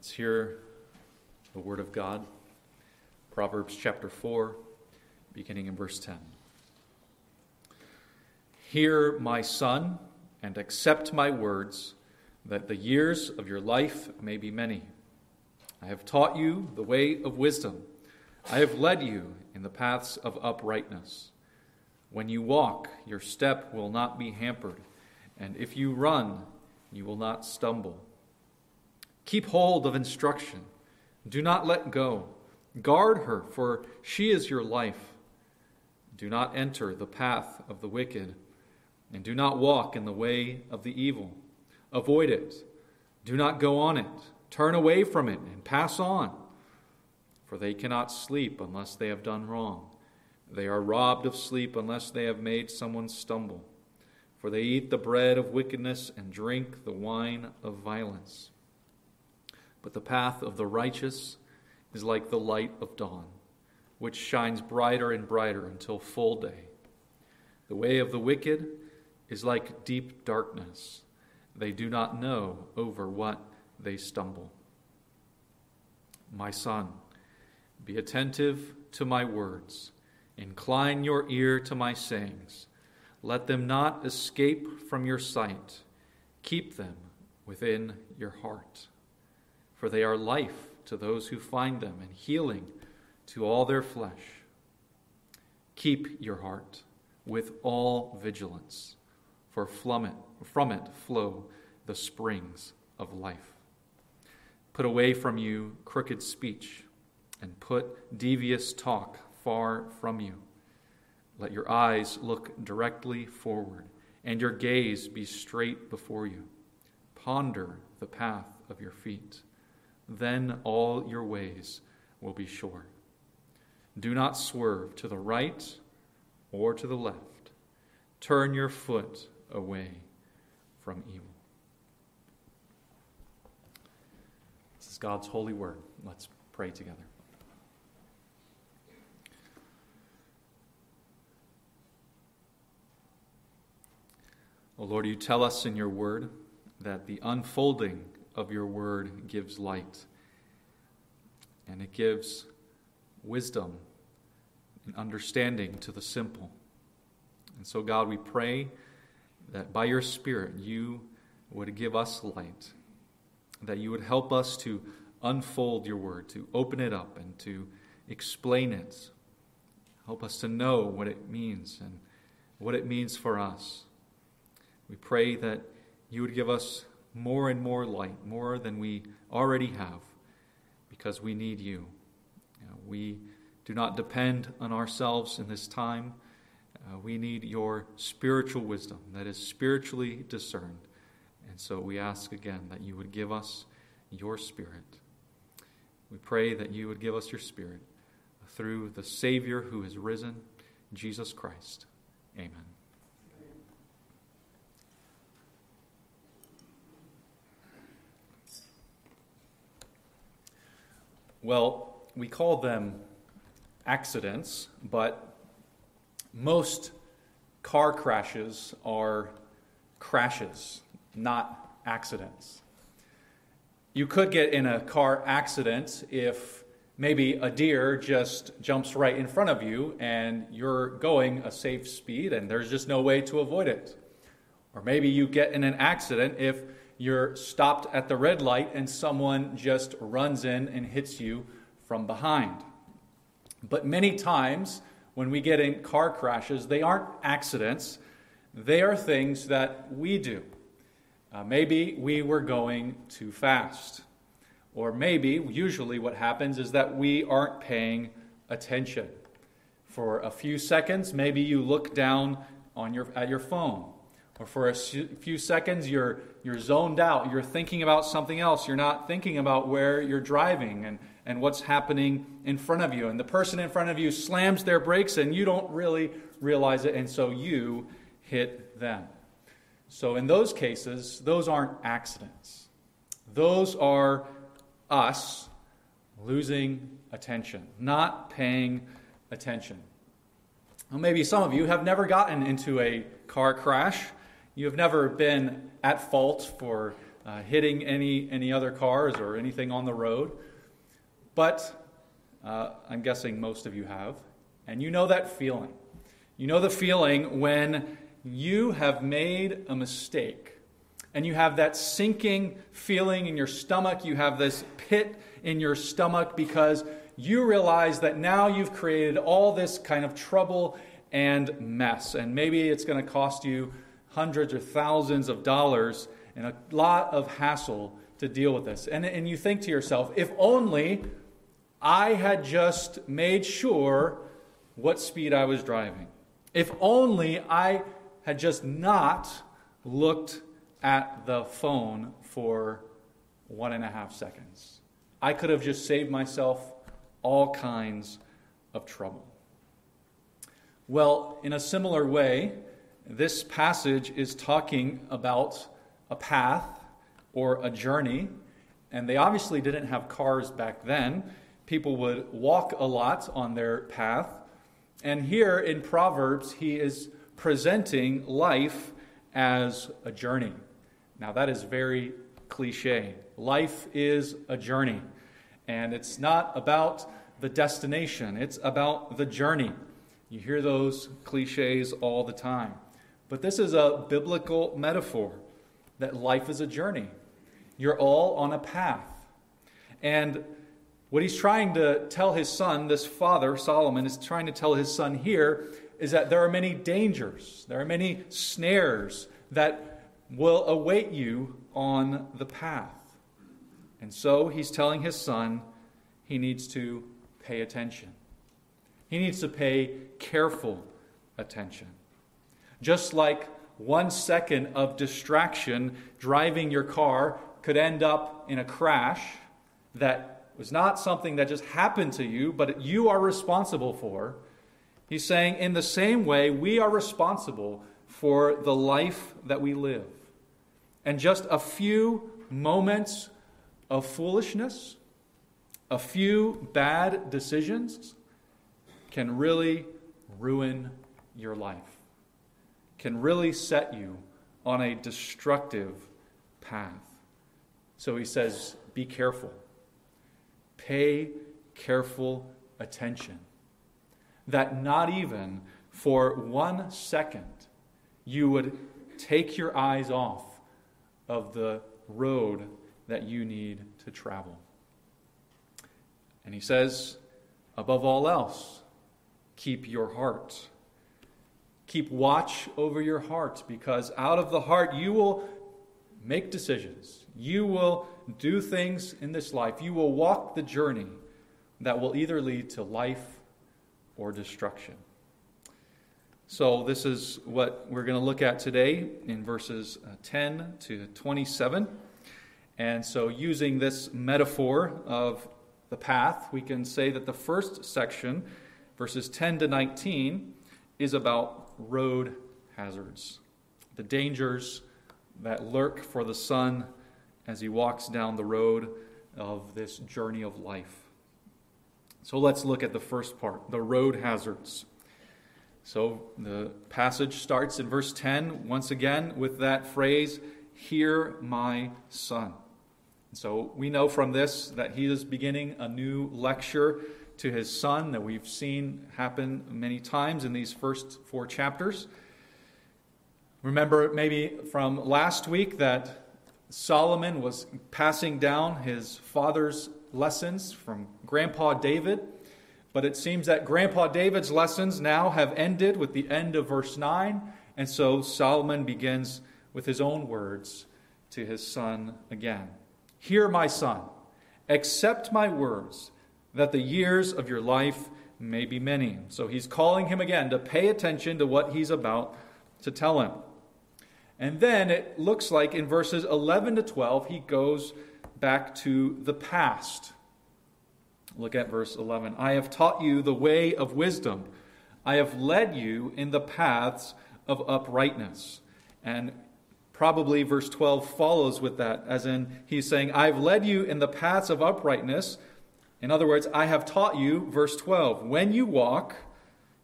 Let's hear the word of God. Proverbs chapter 4, beginning in verse 10. Hear, my son, and accept my words, that the years of your life may be many. I have taught you the way of wisdom. I have led you in the paths of uprightness. When you walk, your step will not be hampered, and if you run, you will not stumble. Keep hold of instruction. Do not let go. Guard her, for she is your life. Do not enter the path of the wicked, and do not walk in the way of the evil. Avoid it. Do not go on it. Turn away from it and pass on. For they cannot sleep unless they have done wrong. They are robbed of sleep unless they have made someone stumble. For they eat the bread of wickedness and drink the wine of violence. But the path of the righteous is like the light of dawn, which shines brighter and brighter until full day. The way of the wicked is like deep darkness. They do not know over what they stumble. My son, be attentive to my words, incline your ear to my sayings. Let them not escape from your sight, keep them within your heart for they are life to those who find them and healing to all their flesh. Keep your heart with all vigilance, for from it, from it flow the springs of life. Put away from you crooked speech, and put devious talk far from you. Let your eyes look directly forward, and your gaze be straight before you. Ponder the path of your feet then all your ways will be sure. Do not swerve to the right or to the left. Turn your foot away from evil. This is God's holy word. Let's pray together. O Lord, you tell us in your word that the unfolding of your word gives light, and it gives wisdom and understanding to the simple. And so, God, we pray that by your Spirit you would give us light, that you would help us to unfold your word, to open it up, and to explain it. Help us to know what it means and what it means for us. We pray that you would give us more and more light, more than we already have, because we need you. we do not depend on ourselves in this time. Uh, we need your spiritual wisdom that is spiritually discerned. And so we ask again that you would give us your spirit. We pray that you would give us your spirit through the Savior who is risen, Jesus Christ. Amen. Well, we call them accidents, but most car crashes are crashes, not accidents. You could get in a car accident if maybe a deer just jumps right in front of you and you're going a safe speed and there's just no way to avoid it. Or maybe you get in an accident if you're stopped at the red light and someone just runs in and hits you from behind. But many times when we get in car crashes, they aren't accidents, they are things that we do. Uh, maybe we were going too fast. Or maybe, usually, what happens is that we aren't paying attention. For a few seconds, maybe you look down on your, at your phone. Or for a few seconds, you're you're zoned out. You're thinking about something else. You're not thinking about where you're driving and, and what's happening in front of you. And the person in front of you slams their brakes and you don't really realize it. And so you hit them. So in those cases, those aren't accidents. Those are us losing attention, not paying attention. Well, maybe some of you have never gotten into a car crash. You have never been at fault for uh, hitting any, any other cars or anything on the road. But uh, I'm guessing most of you have. And you know that feeling. You know the feeling when you have made a mistake and you have that sinking feeling in your stomach. You have this pit in your stomach because you realize that now you've created all this kind of trouble and mess. And maybe it's going to cost you hundreds or thousands of dollars and a lot of hassle to deal with this. And, and you think to yourself, if only I had just made sure what speed I was driving. If only I had just not looked at the phone for one and a half seconds. I could have just saved myself all kinds of trouble. Well, in a similar way, this passage is talking about a path or a journey, and they obviously didn't have cars back then. People would walk a lot on their path. And here in Proverbs, he is presenting life as a journey. Now, that is very cliche. Life is a journey, and it's not about the destination, it's about the journey. You hear those cliches all the time. But this is a biblical metaphor that life is a journey. You're all on a path. And what he's trying to tell his son, this father, Solomon, is trying to tell his son here is that there are many dangers, there are many snares that will await you on the path. And so he's telling his son he needs to pay attention. He needs to pay careful attention. Just like one second of distraction driving your car could end up in a crash that was not something that just happened to you, but you are responsible for. He's saying, in the same way, we are responsible for the life that we live. And just a few moments of foolishness, a few bad decisions can really ruin your life can really set you on a destructive path. So he says, Be careful. Pay careful attention. That not even for one second you would take your eyes off of the road that you need to travel. And he says, above all else, keep your heart Keep watch over your heart because out of the heart you will make decisions. You will do things in this life. You will walk the journey that will either lead to life or destruction. So, this is what we're going to look at today in verses uh, 10 to 27. And so, using this metaphor of the path, we can say that the first section, verses 10 to 19, is about road hazards, the dangers that lurk for the son as he walks down the road of this journey of life. So let's look at the first part the road hazards. So the passage starts in verse 10, once again, with that phrase, Hear my son. So we know from this that he is beginning a new lecture to his son that we've seen happen many times in these first four chapters. Remember, maybe from last week, that Solomon was passing down his father's lessons from Grandpa David. But it seems that Grandpa David's lessons now have ended with the end of verse 9. And so Solomon begins with his own words to his son again Hear, my son, accept my words that the years of your life may be many. So he's calling him again to pay attention to what he's about to tell him. And then it looks like in verses 11 to 12, he goes back to the past. Look at verse 11. I have taught you the way of wisdom, I have led you in the paths of uprightness. And probably verse 12 follows with that, as in he's saying, I've led you in the paths of uprightness in other words, I have taught you, verse 12, when you walk,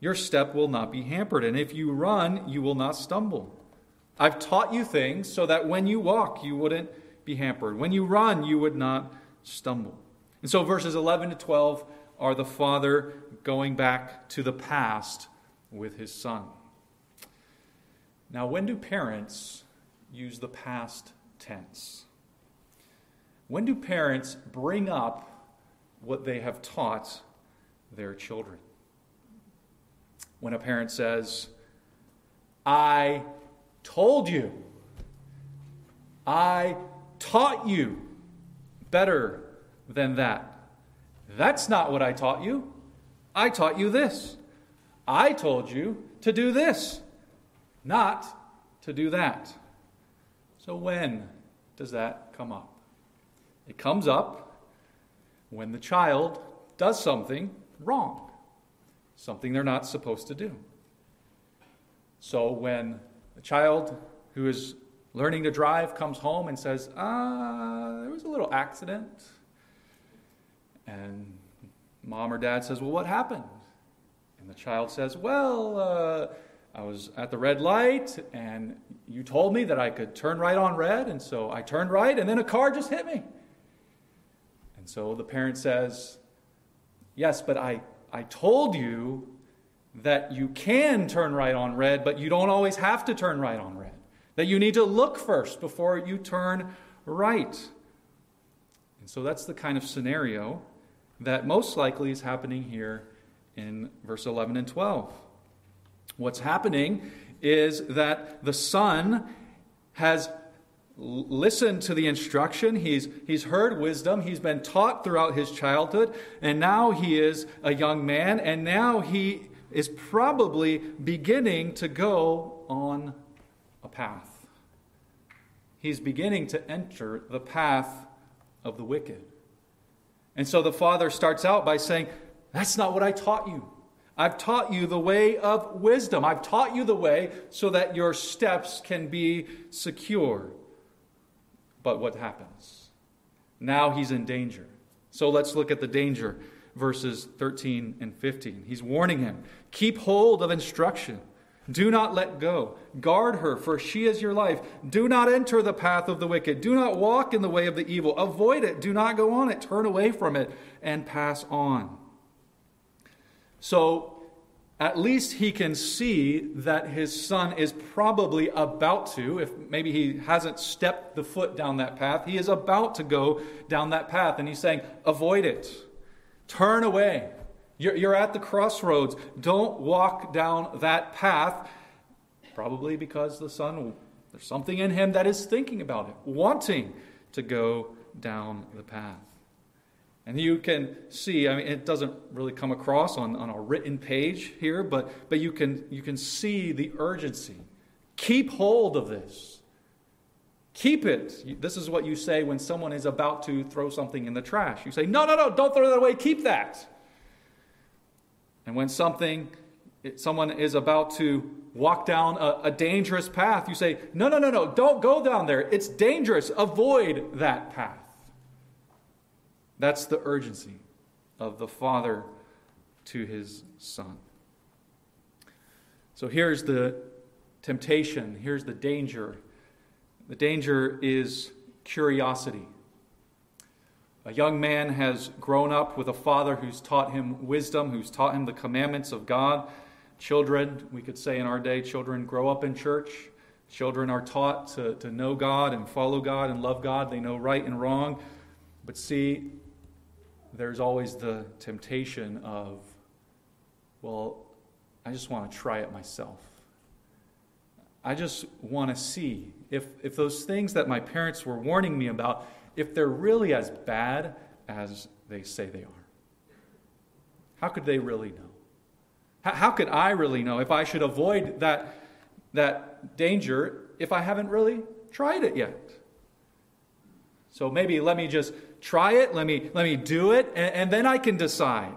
your step will not be hampered, and if you run, you will not stumble. I've taught you things so that when you walk, you wouldn't be hampered. When you run, you would not stumble. And so verses 11 to 12 are the father going back to the past with his son. Now, when do parents use the past tense? When do parents bring up what they have taught their children? When a parent says, I told you, I taught you better than that. That's not what I taught you. I taught you this. I told you to do this, not to do that. So, when does that come up? It comes up when the child does something wrong, something they're not supposed to do. So, when a child who is learning to drive comes home and says, Ah, there was a little accident, and mom or dad says, Well, what happened? And the child says, Well, uh, I was at the red light, and you told me that I could turn right on red, and so I turned right, and then a car just hit me. And so the parent says, Yes, but I, I told you that you can turn right on red, but you don't always have to turn right on red. That you need to look first before you turn right. And so that's the kind of scenario that most likely is happening here in verse 11 and 12. What's happening is that the son has listened to the instruction, he's, he's heard wisdom, he's been taught throughout his childhood, and now he is a young man, and now he is probably beginning to go on a path. He's beginning to enter the path of the wicked. And so the father starts out by saying, That's not what I taught you. I've taught you the way of wisdom. I've taught you the way so that your steps can be secure. But what happens? Now he's in danger. So let's look at the danger, verses 13 and 15. He's warning him keep hold of instruction. Do not let go. Guard her, for she is your life. Do not enter the path of the wicked. Do not walk in the way of the evil. Avoid it. Do not go on it. Turn away from it and pass on. So, at least he can see that his son is probably about to, if maybe he hasn't stepped the foot down that path, he is about to go down that path. And he's saying, avoid it, turn away. You're, you're at the crossroads. Don't walk down that path. Probably because the son, there's something in him that is thinking about it, wanting to go down the path. And you can see, I mean, it doesn't really come across on, on a written page here, but, but you, can, you can see the urgency. Keep hold of this. Keep it. This is what you say when someone is about to throw something in the trash. You say, No, no, no, don't throw that away. Keep that. And when something, someone is about to walk down a, a dangerous path, you say, No, no, no, no, don't go down there. It's dangerous. Avoid that path. That's the urgency of the Father to his Son. So here's the temptation, here's the danger. The danger is curiosity. A young man has grown up with a father who's taught him wisdom, who's taught him the commandments of God. Children, we could say in our day, children grow up in church. Children are taught to, to know God and follow God and love God. They know right and wrong. But see, there's always the temptation of, well, I just want to try it myself. I just want to see if, if those things that my parents were warning me about, if they're really as bad as they say they are. How could they really know? How, how could I really know if I should avoid that, that danger if I haven't really tried it yet? So maybe let me just try it, let me, let me do it, and, and then I can decide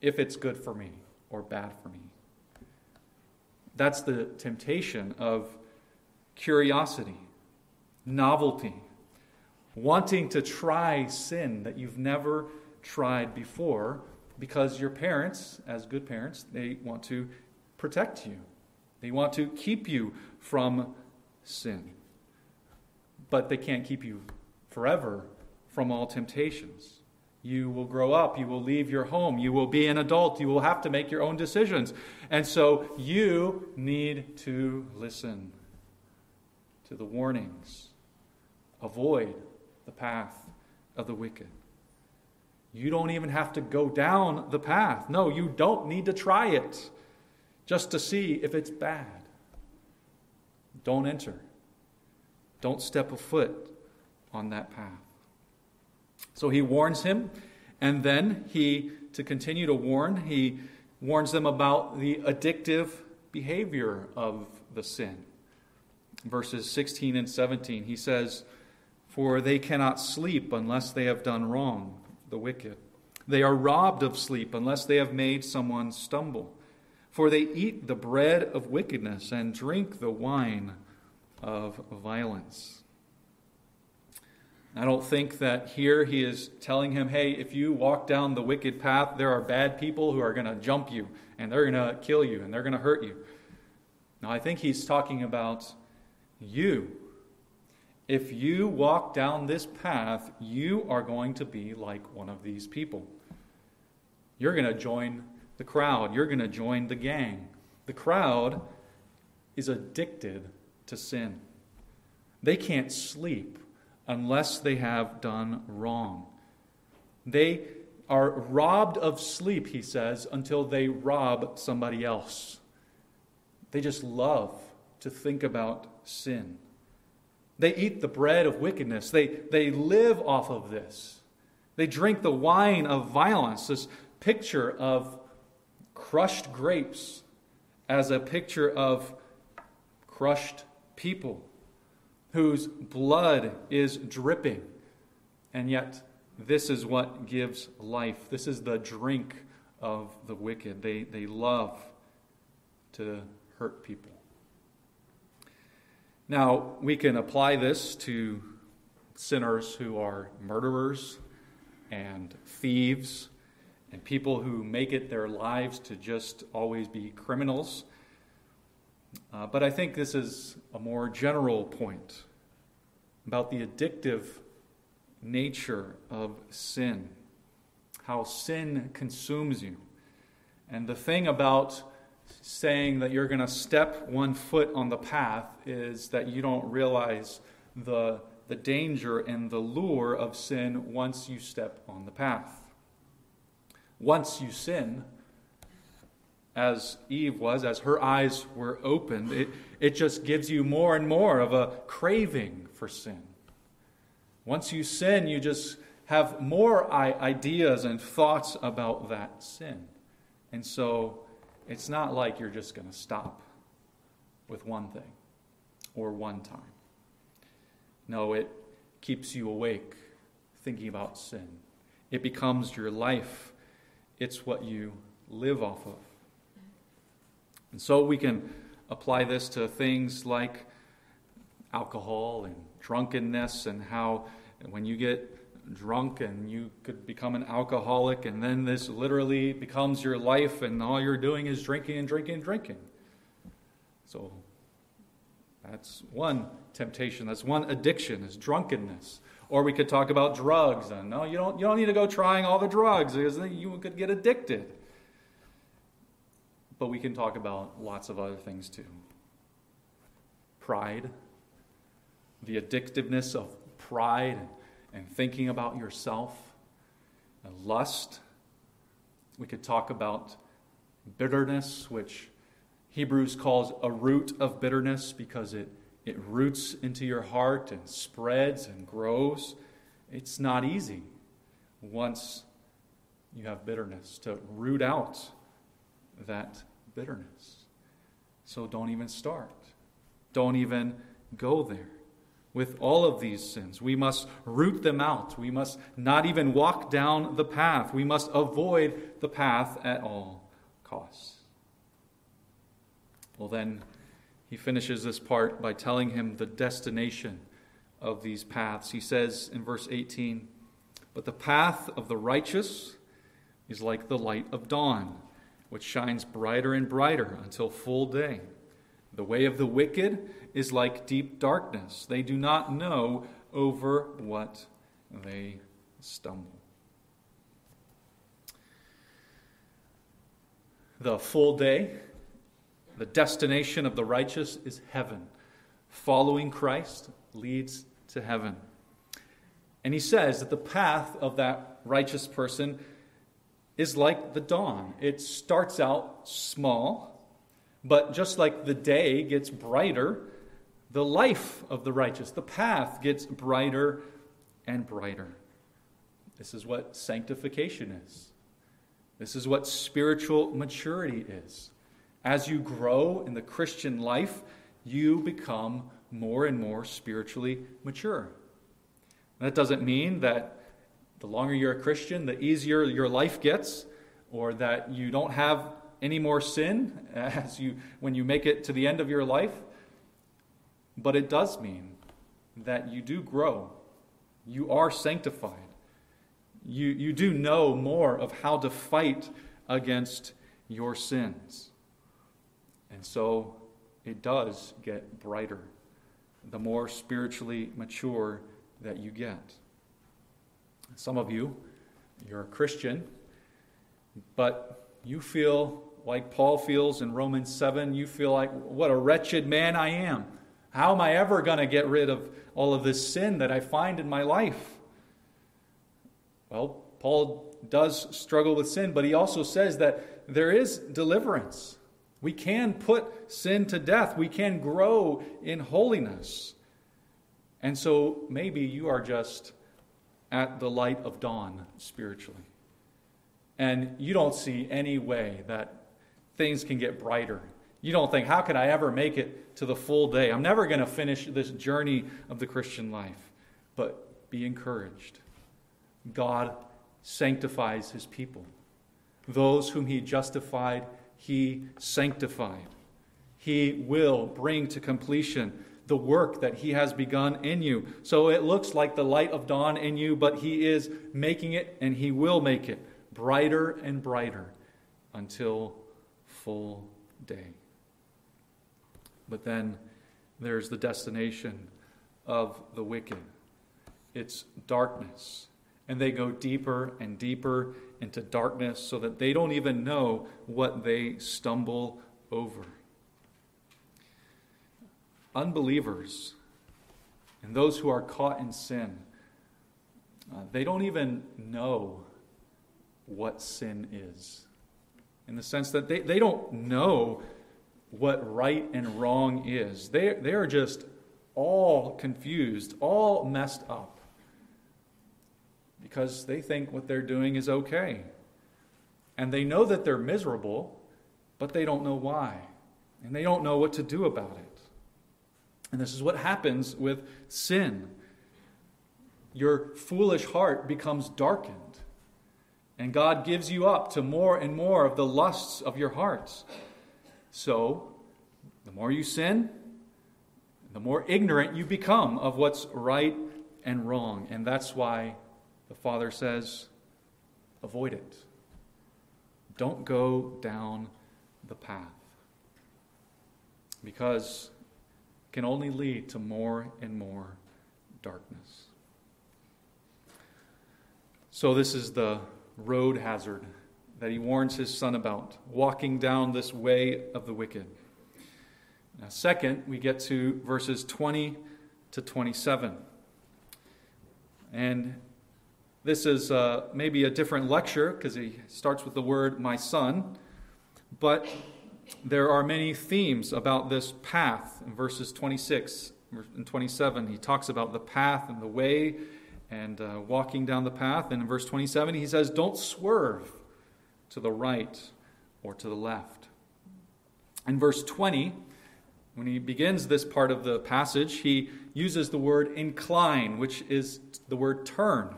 if it's good for me or bad for me. That's the temptation of curiosity, novelty, wanting to try sin that you've never tried before because your parents, as good parents, they want to protect you. They want to keep you from sin. but they can't keep you forever from all temptations. You will grow up. You will leave your home. You will be an adult. You will have to make your own decisions. And so you need to listen to the warnings. Avoid the path of the wicked. You don't even have to go down the path. No, you don't need to try it just to see if it's bad. Don't enter. Don't step a foot on that path. So he warns him, and then he, to continue to warn, he warns them about the addictive behavior of the sin. Verses 16 and 17, he says, For they cannot sleep unless they have done wrong, the wicked. They are robbed of sleep unless they have made someone stumble. For they eat the bread of wickedness and drink the wine of violence. I don't think that here he is telling him, hey, if you walk down the wicked path, there are bad people who are going to jump you and they're going to kill you and they're going to hurt you. Now, I think he's talking about you. If you walk down this path, you are going to be like one of these people. You're going to join the crowd, you're going to join the gang. The crowd is addicted to sin, they can't sleep unless they have done wrong. They are robbed of sleep, he says, until they rob somebody else. They just love to think about sin. They eat the bread of wickedness. They, they live off of this. They drink the wine of violence, this picture of crushed grapes as a picture of crushed people whose blood is dripping. And yet, this is what gives life. This is the drink of the wicked. They, they love to hurt people. Now, we can apply this to sinners who are murderers and thieves and people who make it their lives to just always be criminals. Uh, but I think this is a more general point about the addictive nature of sin, how sin consumes you. And the thing about saying that you're going to step one foot on the path is that you don't realize the, the danger and the lure of sin once you step on the path. Once you sin, as Eve was, as her eyes were opened, it, it just gives you more and more of a craving for sin. Once you sin, you just have more ideas and thoughts about that sin. And so it's not like you're just going to stop with one thing or one time. No, it keeps you awake thinking about sin. It becomes your life, it's what you live off of. And so we can apply this to things like alcohol and drunkenness and how when you get drunk and you could become an alcoholic and then this literally becomes your life and all you're doing is drinking and drinking and drinking. So that's one temptation. That's one addiction is drunkenness. Or we could talk about drugs. And no, you don't, you don't need to go trying all the drugs because you could get addicted. But we can talk about lots of other things too pride, the addictiveness of pride and, and thinking about yourself, and lust. We could talk about bitterness, which Hebrews calls a root of bitterness because it, it roots into your heart and spreads and grows. It's not easy once you have bitterness to root out that bitterness. So don't even start. Don't even go there. With all of these sins, we must root them out. We must not even walk down the path. We must avoid the path at all costs. Well, then he finishes this part by telling him the destination of these paths. He says in verse 18, But the path of the righteous is like the light of dawn which shines brighter and brighter until full day. The way of the wicked is like deep darkness. They do not know over what they stumble. The full day, the destination of the righteous is heaven. Following Christ leads to heaven. And he says that the path of that righteous person is like the dawn. It starts out small, but just like the day gets brighter, the life of the righteous, the path gets brighter and brighter. This is what sanctification is. This is what spiritual maturity is. As you grow in the Christian life, you become more and more spiritually mature. That doesn't mean that the longer you're a Christian, the easier your life gets, or that you don't have any more sin as you when you make it to the end of your life. But it does mean that you do grow. You are sanctified. You, you do know more of how to fight against your sins. And so it does get brighter the more spiritually mature that you get. Some of you, you're a Christian, but you feel like Paul feels in Romans 7. You feel like, what a wretched man I am. How am I ever going to get rid of all of this sin that I find in my life? Well, Paul does struggle with sin, but he also says that there is deliverance. We can put sin to death, we can grow in holiness. And so maybe you are just at the light of dawn spiritually. And you don't see any way that things can get brighter. You don't think, how can I ever make it to the full day? I'm never going to finish this journey of the Christian life. But be encouraged. God sanctifies his people. Those whom he justified, he sanctified. He will bring to completion the work that He has begun in you. So it looks like the light of dawn in you, but He is making it and He will make it brighter and brighter until full day. But then there's the destination of the wicked it's darkness. And they go deeper and deeper into darkness so that they don't even know what they stumble over unbelievers and those who are caught in sin, uh, they don't even know what sin is. In the sense that they, they don't know what right and wrong is. They, they are just all confused, all messed up, because they think what they're doing is okay. And they know that they're miserable, but they don't know why. And they don't know what to do about it. And this is what happens with sin. Your foolish heart becomes darkened, and God gives you up to more and more of the lusts of your hearts. So, the more you sin, the more ignorant you become of what's right and wrong. And that's why the Father says, avoid it. Don't go down the path. Because it can only lead to more and more darkness. So, this is the road hazard that he warns his son about, walking down this way of the wicked. Now, second, we get to verses 20 to 27. And this is uh, maybe a different lecture because he starts with the word my son, but there are many themes about this path. In verses 26 and 27, he talks about the path and the way and uh, walking down the path. And in verse 27, he says, Don't swerve to the right or to the left. In verse 20, when he begins this part of the passage, he uses the word incline, which is the word turn.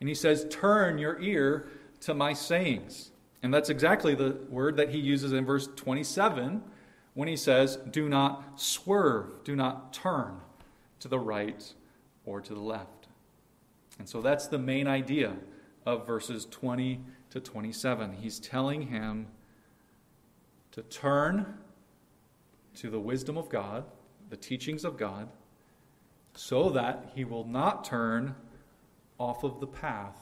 And he says, Turn your ear to my sayings. And that's exactly the word that he uses in verse 27 when he says, Do not swerve, do not turn to the right or to the left. And so that's the main idea of verses 20 to 27. He's telling him to turn to the wisdom of God, the teachings of God, so that he will not turn off of the path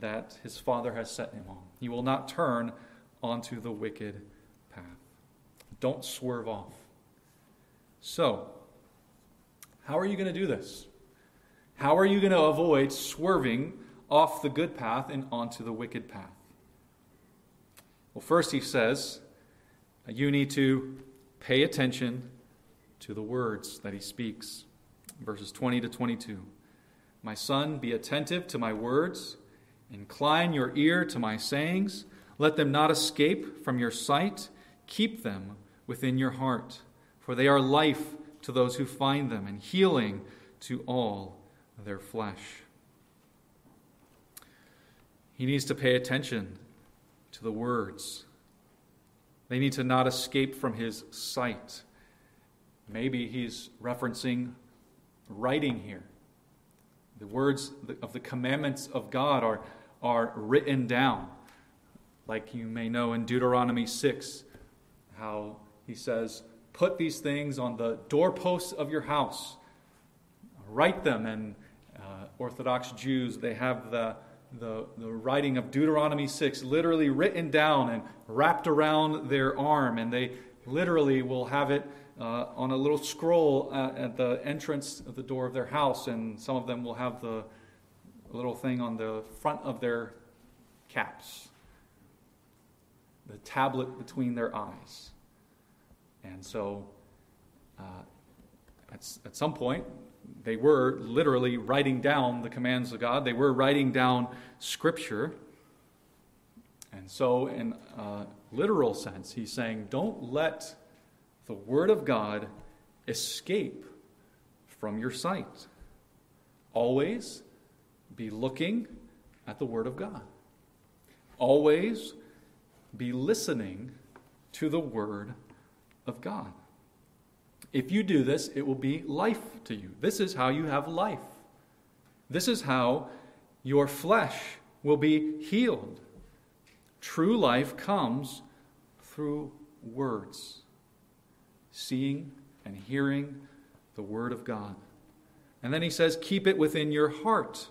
that his father has set him on. He will not turn onto the wicked path. Don't swerve off. So, how are you going to do this? How are you going to avoid swerving off the good path and onto the wicked path? Well, first he says, you need to pay attention to the words that he speaks. Verses 20 to 22. My son, be attentive to my words, incline your ear to my sayings, let them not escape from your sight, keep them within your heart, for they are life to those who find them and healing to all their flesh. He needs to pay attention to the words they need to not escape from his sight. Maybe he's referencing writing here. The words of the commandments of God are, are written down. Like you may know in Deuteronomy 6, how he says, Put these things on the doorposts of your house, write them. And Orthodox Jews, they have the the, the writing of Deuteronomy 6 literally written down and wrapped around their arm, and they literally will have it uh, on a little scroll at, at, the entrance of the door of their house, and some of them will have the little thing on the front of their caps, the tablet between their eyes. And so, uh, at, at some point, they were literally writing down the commands of God, they were writing down Scripture. And so, in a literal sense, he's saying, don't let the Word of God escape from your sight. Always be looking at the Word of God. Always be listening to the Word of God. If you do this, it will be life to you. This is how you have life. This is how your flesh will be healed. True life comes through words, seeing and hearing the Word of God. And then he says, Keep it within your heart.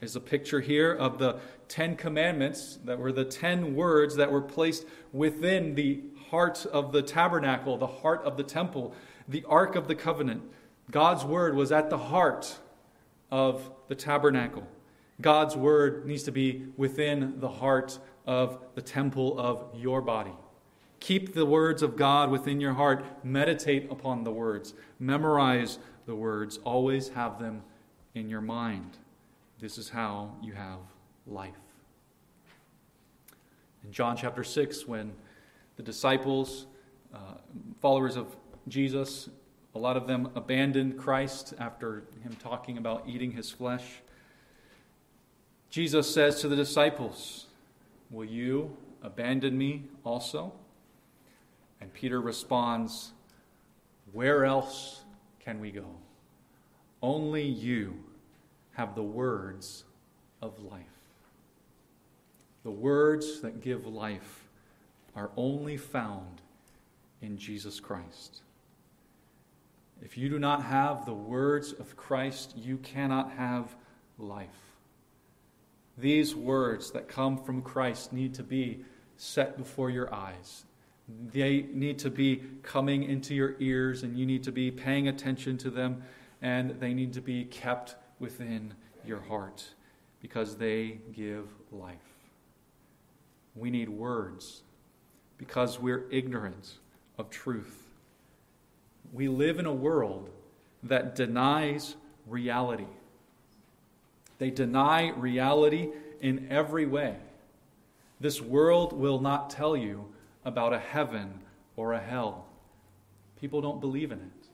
Is a picture here of the Ten Commandments that were the ten words that were placed within the heart of the tabernacle, the heart of the temple, the Ark of the Covenant. God's word was at the heart of the tabernacle. God's word needs to be within the heart of the temple of your body. Keep the words of God within your heart. Meditate upon the words. Memorize the words. Always have them in your mind. This is how you have life. In John chapter 6, when the disciples, uh, followers of Jesus, a lot of them abandoned Christ after him talking about eating his flesh. Jesus says to the disciples, Will you abandon me also? And Peter responds, Where else can we go? Only you have the words of life. The words that give life are only found in Jesus Christ. If you do not have the words of Christ, you cannot have life. These words that come from Christ need to be set before your eyes. They need to be coming into your ears, and you need to be paying attention to them, and they need to be kept within your heart because they give life. We need words because we're ignorant of truth. We live in a world that denies reality. They deny reality in every way. This world will not tell you about a heaven or a hell. People don't believe in it.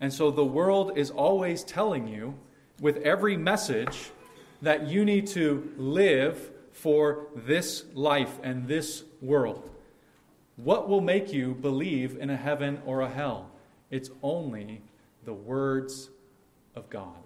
And so the world is always telling you, with every message, that you need to live for this life and this world. What will make you believe in a heaven or a hell? It's only the words of God.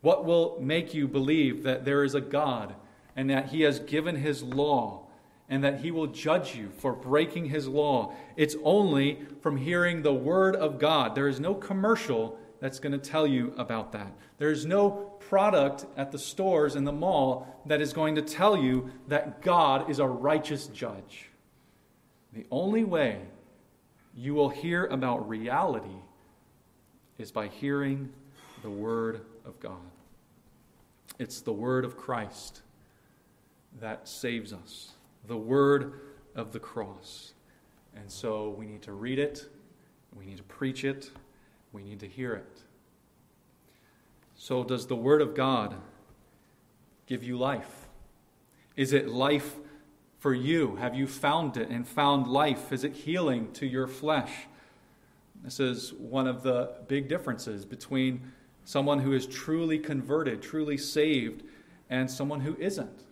What will make you believe that there is a God and that He has given His law and that he will judge you for breaking his law. It's only from hearing the word of God. There is no commercial that's going to tell you about that. There's no product at the stores in the mall that is going to tell you that God is a righteous judge. The only way you will hear about reality is by hearing the Word of God. It's the Word of Christ that saves us, the Word of the cross. And so we need to read it, we need to preach it, we need to hear it. So, does the Word of God give you life? Is it life for you? Have you found it and found life? Is it healing to your flesh? This is one of the big differences between someone who is truly converted, truly saved, and someone who isn't.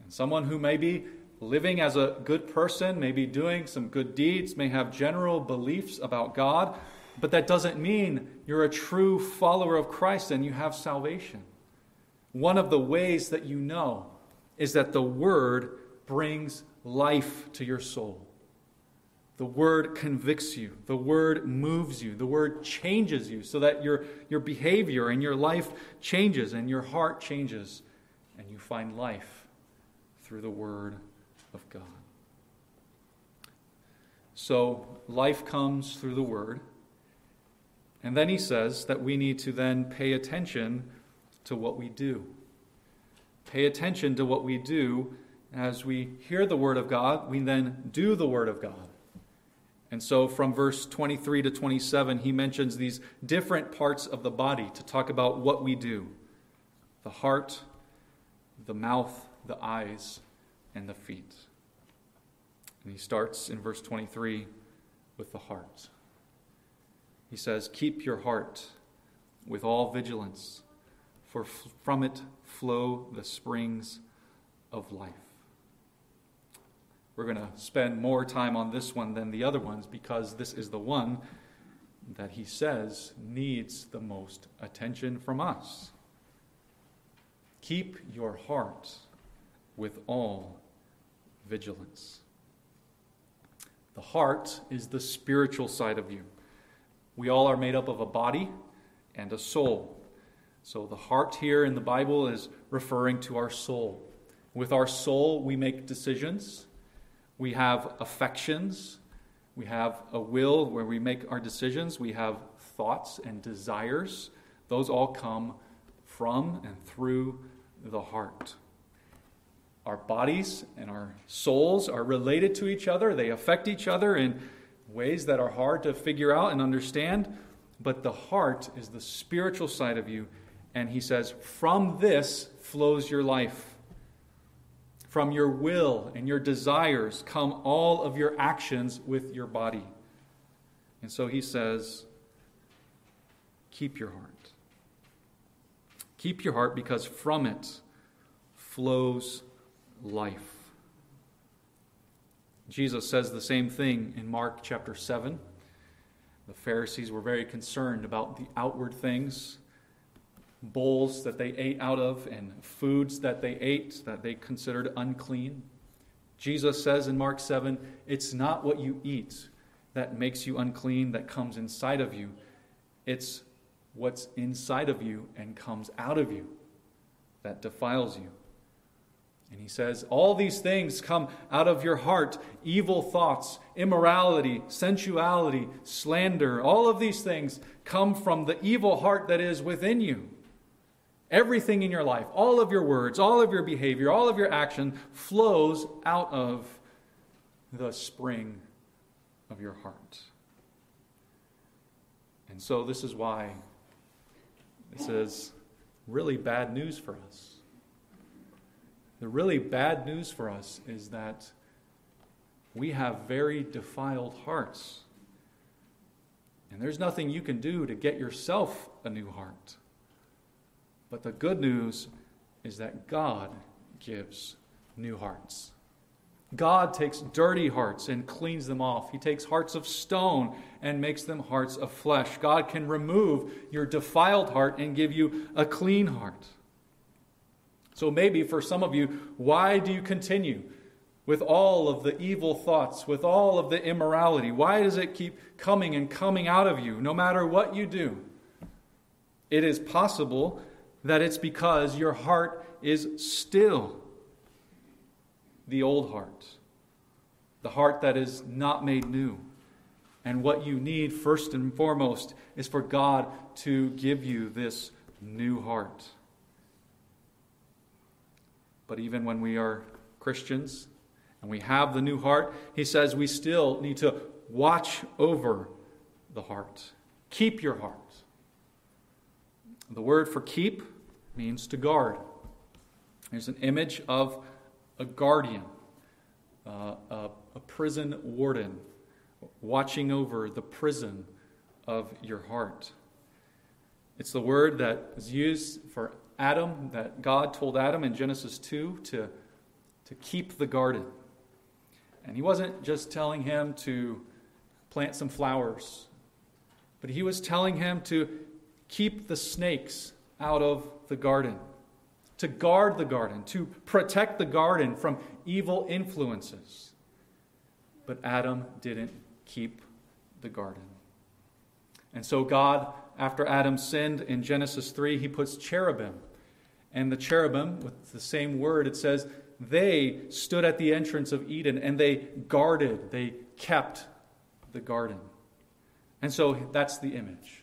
And someone who may be living as a good person, may be doing some good deeds, may have general beliefs about God, but that doesn't mean you're a true follower of Christ and you have salvation. One of the ways that you know is that the Word brings life to your soul. The Word convicts you, the Word moves you, the Word changes you so that your, your behavior and your life changes and your heart changes and you find life through the Word of God. So, life comes through the Word. And then he says that we need to then pay attention to what we do. Pay attention to what we do as we hear the Word of God, we then do the Word of God. And so from verse 23 to 27, he mentions these different parts of the body to talk about what we do the heart, the mouth, the eyes, and the feet. And he starts in verse 23 with the heart. He says, Keep your heart with all vigilance, for from it flow the springs of life. We're going to spend more time on this one than the other ones because this is the one that he says needs the most attention from us. Keep your heart with all vigilance. The heart is the spiritual side of you. We all are made up of a body and a soul. So the heart here in the Bible is referring to our soul. With our soul, we make decisions, we have affections, we have a will where we make our decisions, we have thoughts and desires. Those all come from and through the heart. Our bodies and our souls are related to each other, they affect each other in ways that are hard to figure out and understand, but the heart is the spiritual side of you. And he says, from this flows your life. From your will and your desires come all of your actions with your body. And so he says, keep your heart. Keep your heart because from it flows life. Jesus says the same thing in Mark chapter 7. The Pharisees were very concerned about the outward things, bowls that they ate out of, and foods that they ate that they considered unclean. Jesus says in Mark 7 it's not what you eat that makes you unclean, that comes inside of you. It's what's inside of you and comes out of you that defiles you. And he says, All these things come out of your heart evil thoughts, immorality, sensuality, slander. All of these things come from the evil heart that is within you. Everything in your life, all of your words, all of your behavior, all of your action flows out of the spring of your heart. And so, this is why this is really bad news for us. The really bad news for us is that we have very defiled hearts. And there's nothing you can do to get yourself a new heart. But the good news is that God gives new hearts. God takes dirty hearts and cleans them off. He takes hearts of stone and makes them hearts of flesh. God can remove your defiled heart and give you a clean heart. So maybe for some of you, why do you continue with all of the evil thoughts, with all of the immorality? Why does it keep coming and coming out of you no matter what you do? It is possible that it's because your heart is still the old heart, the heart that is not made new. And what you need, first and foremost, is for God to give you this new heart. But even when we are Christians and we have the new heart, he says we still need to watch over the heart. Keep your heart. The word for keep means to guard. There's an image of a guardian, uh, a, a prison warden, watching over the prison of your heart. It's the word that is used for Adam, that God told Adam in Genesis 2 to, to keep the garden. And he wasn't just telling him to plant some flowers, but he was telling him to keep the snakes out of the garden, to guard the garden, to protect the garden from evil influences. But Adam didn't keep the garden. And so, God, after Adam sinned in Genesis 3, he puts cherubim. And the cherubim, with the same word, it says, they stood at the entrance of Eden and they guarded, they kept the garden. And so that's the image.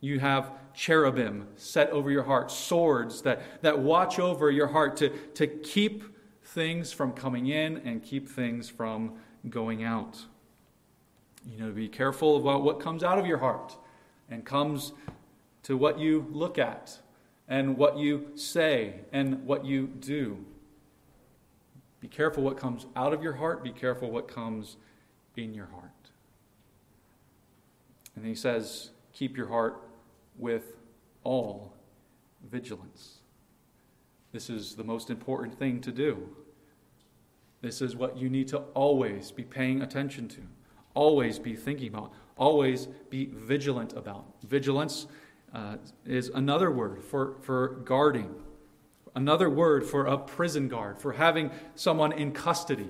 You have cherubim set over your heart, swords that, that watch over your heart to, to keep things from coming in and keep things from going out. You know, be careful about what comes out of your heart and comes to what you look at and what you say and what you do. Be careful what comes out of your heart, be careful what comes in your heart. And he says, keep your heart with all vigilance. This is the most important thing to do. This is what you need to always be paying attention to, always be thinking about, always be vigilant about. Vigilance uh, is another word for, for guarding, another word for a prison guard, for having someone in custody.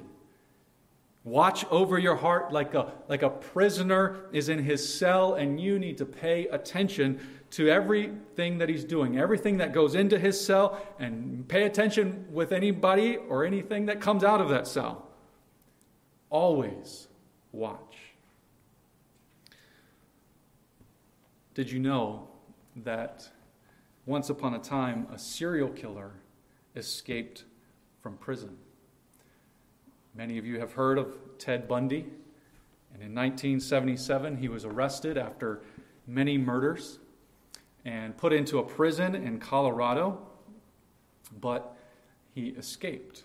Watch over your heart like a, like a prisoner is in his cell, and you need to pay attention to everything that he's doing, everything that goes into his cell, and pay attention with anybody or anything that comes out of that cell. Always watch. Did you know that once upon a time a serial killer escaped from prison? Many of you have heard of Ted Bundy. And in 1977, he was arrested after many murders and put into a prison in Colorado, but he escaped.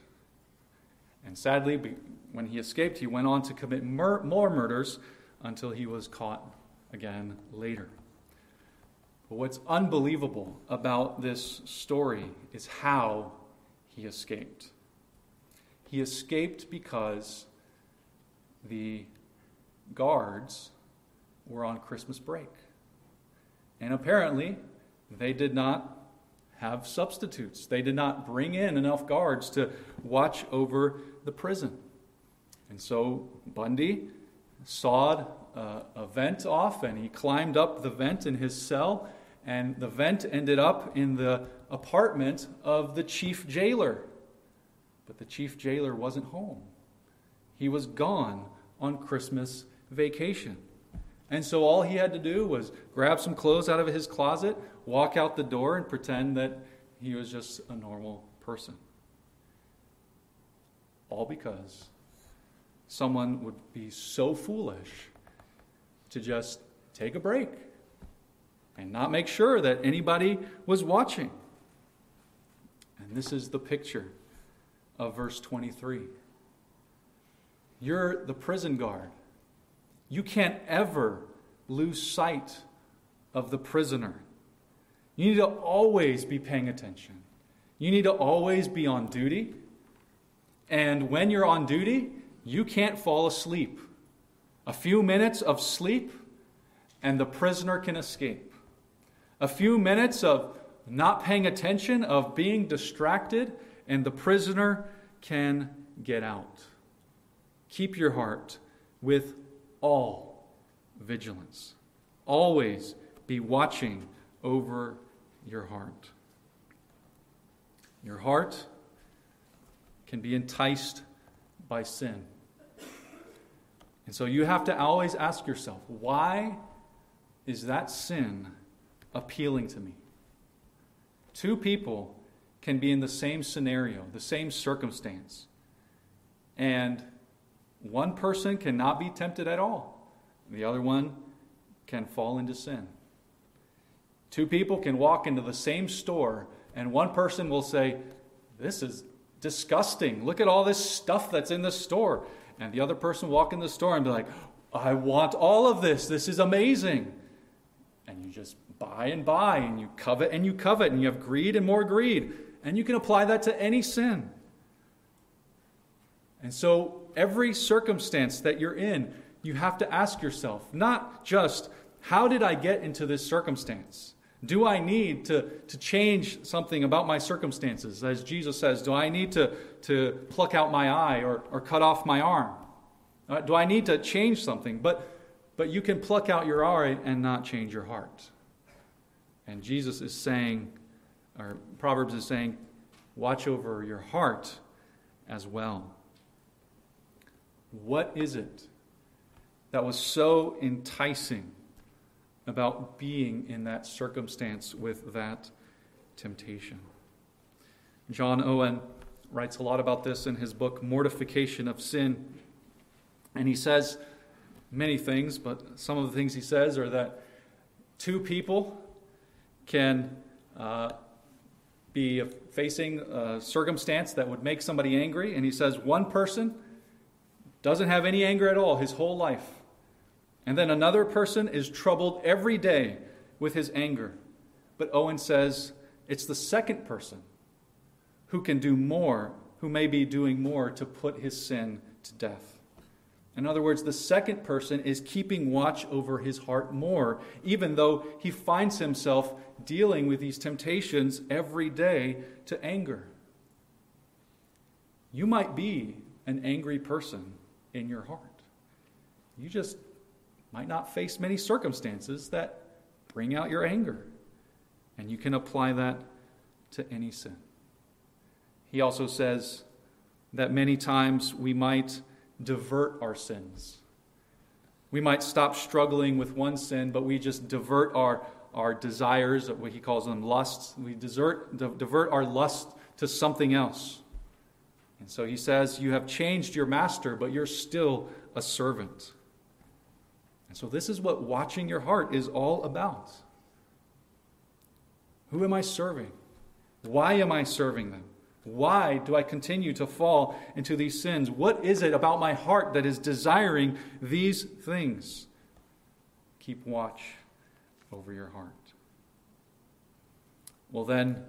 And sadly, when he escaped, he went on to commit mur- more murders until he was caught again later. But what's unbelievable about this story is how he escaped. He escaped because the guards were on Christmas break. And apparently, they did not have substitutes. They did not bring in enough guards to watch over the prison. And so Bundy sawed uh, a vent off and he climbed up the vent in his cell, and the vent ended up in the apartment of the chief jailer. But the chief jailer wasn't home. He was gone on Christmas vacation. And so all he had to do was grab some clothes out of his closet, walk out the door, and pretend that he was just a normal person. All because someone would be so foolish to just take a break and not make sure that anybody was watching. And this is the picture of verse 23. You're the prison guard. You can't ever lose sight of the prisoner. You need to always be paying attention. You need to always be on duty. And when you're on duty, you can't fall asleep. A few minutes of sleep, and the prisoner can escape. A few minutes of not paying attention, of being distracted, and the prisoner can get out. Keep your heart with all vigilance. Always be watching over your heart. Your heart can be enticed by sin. And so you have to always ask yourself why is that sin appealing to me? Two people can be in the same scenario, the same circumstance, and one person cannot be tempted at all, the other one can fall into sin. Two people can walk into the same store, and one person will say, This is disgusting. Look at all this stuff that's in the store. And the other person walk in the store and be like, I want all of this. This is amazing. And you just buy and buy, and you covet and you covet, and you have greed and more greed. And you can apply that to any sin. And so, every circumstance that you're in, you have to ask yourself not just, how did I get into this circumstance? Do I need to, to change something about my circumstances? As Jesus says, do I need to, to pluck out my eye or, or cut off my arm? Uh, do I need to change something? But, but you can pluck out your eye and not change your heart. And Jesus is saying, or Proverbs is saying, watch over your heart as well. What is it that was so enticing about being in that circumstance with that temptation. John Owen writes a lot about this in his book, Mortification of Sin. And he says many things, but some of the things he says are that two people can uh, be facing a circumstance that would make somebody angry. And he says one person doesn't have any anger at all his whole life. And then another person is troubled every day with his anger. But Owen says it's the second person who can do more, who may be doing more to put his sin to death. In other words, the second person is keeping watch over his heart more, even though he finds himself dealing with these temptations every day to anger. You might be an angry person in your heart. You just might not face many circumstances that bring out your anger. And you can apply that to any sin. He also says that many times we might divert our sins. We might stop struggling with one sin, but we just divert our, our desires, what he calls them lusts. We desert, divert our lust to something else. And so he says, You have changed your master, but you're still a servant. And so, this is what watching your heart is all about. Who am I serving? Why am I serving them? Why do I continue to fall into these sins? What is it about my heart that is desiring these things? Keep watch over your heart. Well, then,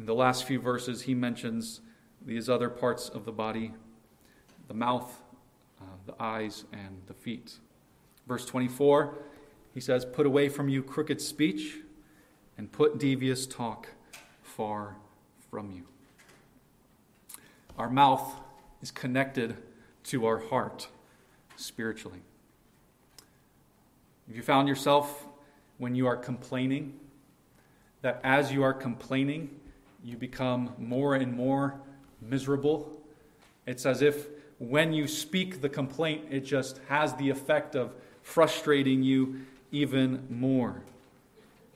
in the last few verses, he mentions these other parts of the body the mouth, uh, the eyes, and the feet. Verse 24, he says, Put away from you crooked speech and put devious talk far from you. Our mouth is connected to our heart spiritually. If you found yourself when you are complaining that as you are complaining, you become more and more miserable? It's as if when you speak the complaint, it just has the effect of frustrating you even more.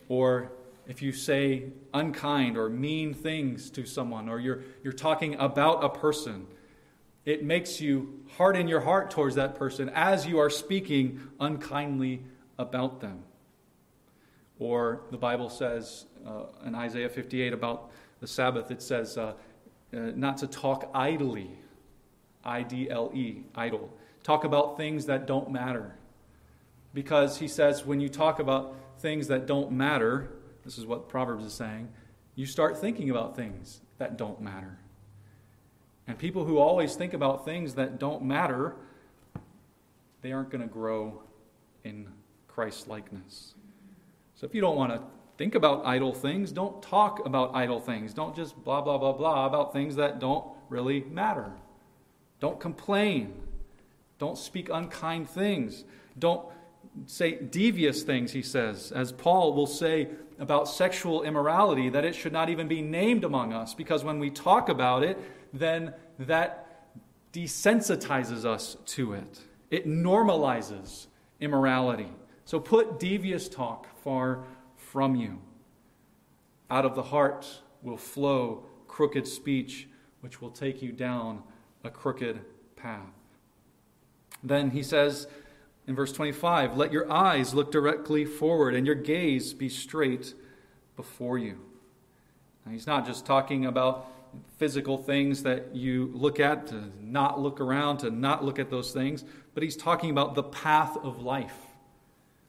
Or if you say unkind or mean things to someone, or you're, you're talking about a person, it makes you harden your heart towards that person as you are speaking unkindly about them. Or the Bible says uh, in Isaiah 58 about the Sabbath, it says uh, uh, not to talk idly, I D L E, idle. Talk about things that don't matter because he says when you talk about things that don't matter, this is what Proverbs is saying, you start thinking about things that don't matter. And people who always think about things that don't matter, they aren't going to grow in Christ likeness. So if you don't want to think about idle things, don't talk about idle things. Don't just blah, blah, blah, blah about things that don't really matter. Don't complain. Don't speak unkind things. Don't say devious things, he says, as Paul will say about sexual immorality, that it should not even be named among us, because when we talk about it, then that desensitizes us to it. It normalizes immorality. So put devious talk far from you. Out of the heart will flow crooked speech, which will take you down a crooked path. Then he says in verse 25, Let your eyes look directly forward and your gaze be straight before you. Now, he's not just talking about physical things that you look at, to not look around, to not look at those things, but he's talking about the path of life.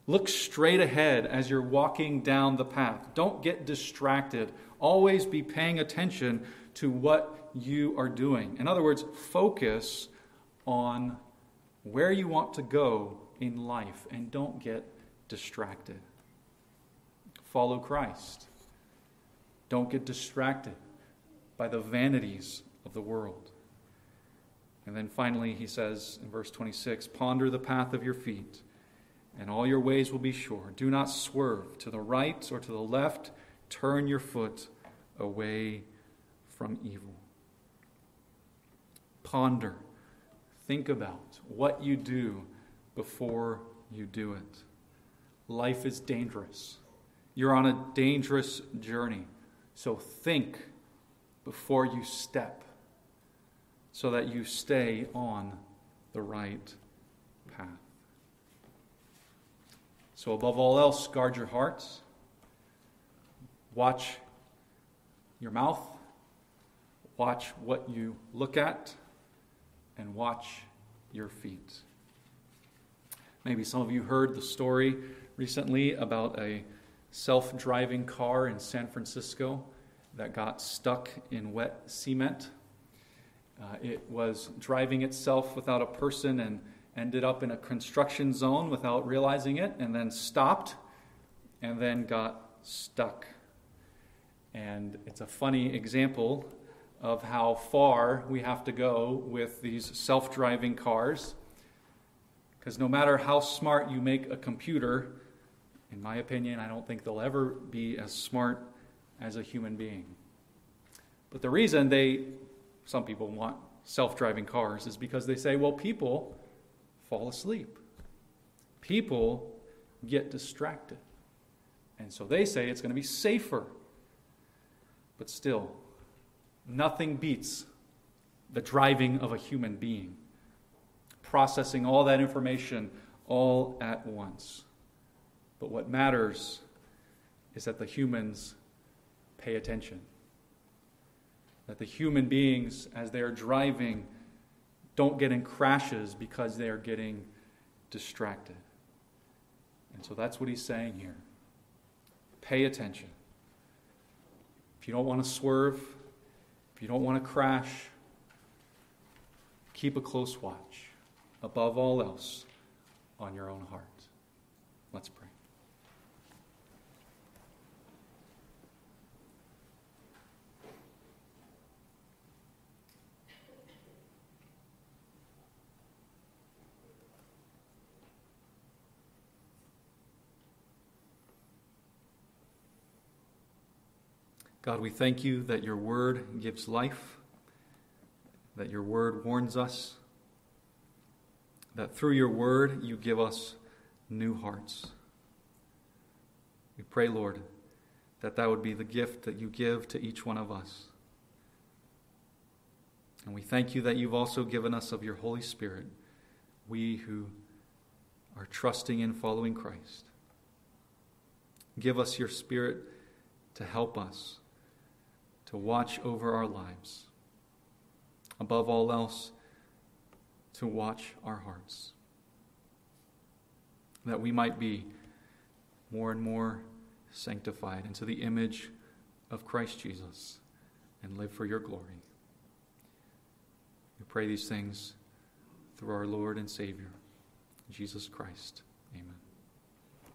Look straight ahead as you're walking down the path. Don't get distracted. Always be paying attention to what you are doing. In other words, focus on where you want to go in life and don't get distracted. Follow Christ. Don't get distracted by the vanities of the world. And then finally, he says in verse 26 Ponder the path of your feet, and all your ways will be sure. Do not swerve to the right or to the left. Turn your foot away from evil. Ponder. Think about what you do before you do it. Life is dangerous. You're on a dangerous journey. So think before you step so that you stay on the right path. So, above all else, guard your hearts. Watch your mouth. Watch what you look at. And watch your feet. Maybe some of you heard the story recently about a self driving car in San Francisco that got stuck in wet cement. Uh, it was driving itself without a person and ended up in a construction zone without realizing it, and then stopped, and then got stuck. And it's a funny example of how far we have to go with these self driving cars. Because no matter how smart you make a computer, in my opinion, I don't think they'll ever be as smart as a human being. But the reason they, some people want self driving cars is because they say, well, people fall asleep. People get distracted. And so they say it's going to be safer. But still, nothing beats the driving of a human being processing all that information all at once. But what matters is that the humans pay attention. That the human beings, as they are driving, don't get in crashes because they are getting distracted. And so that's what he's saying here. Pay attention. If you don't want to swerve, if you don't want to crash, keep a close watch above all else on your own heart. Let's pray. God, we thank you that your word gives life, that your word warns us that through your word you give us new hearts. We pray, Lord, that that would be the gift that you give to each one of us. And we thank you that you've also given us of your Holy Spirit, we who are trusting and following Christ. Give us your Spirit to help us to watch over our lives. Above all else, to watch our hearts, that we might be more and more sanctified into the image of Christ Jesus and live for your glory. We pray these things through our Lord and Savior, Jesus Christ.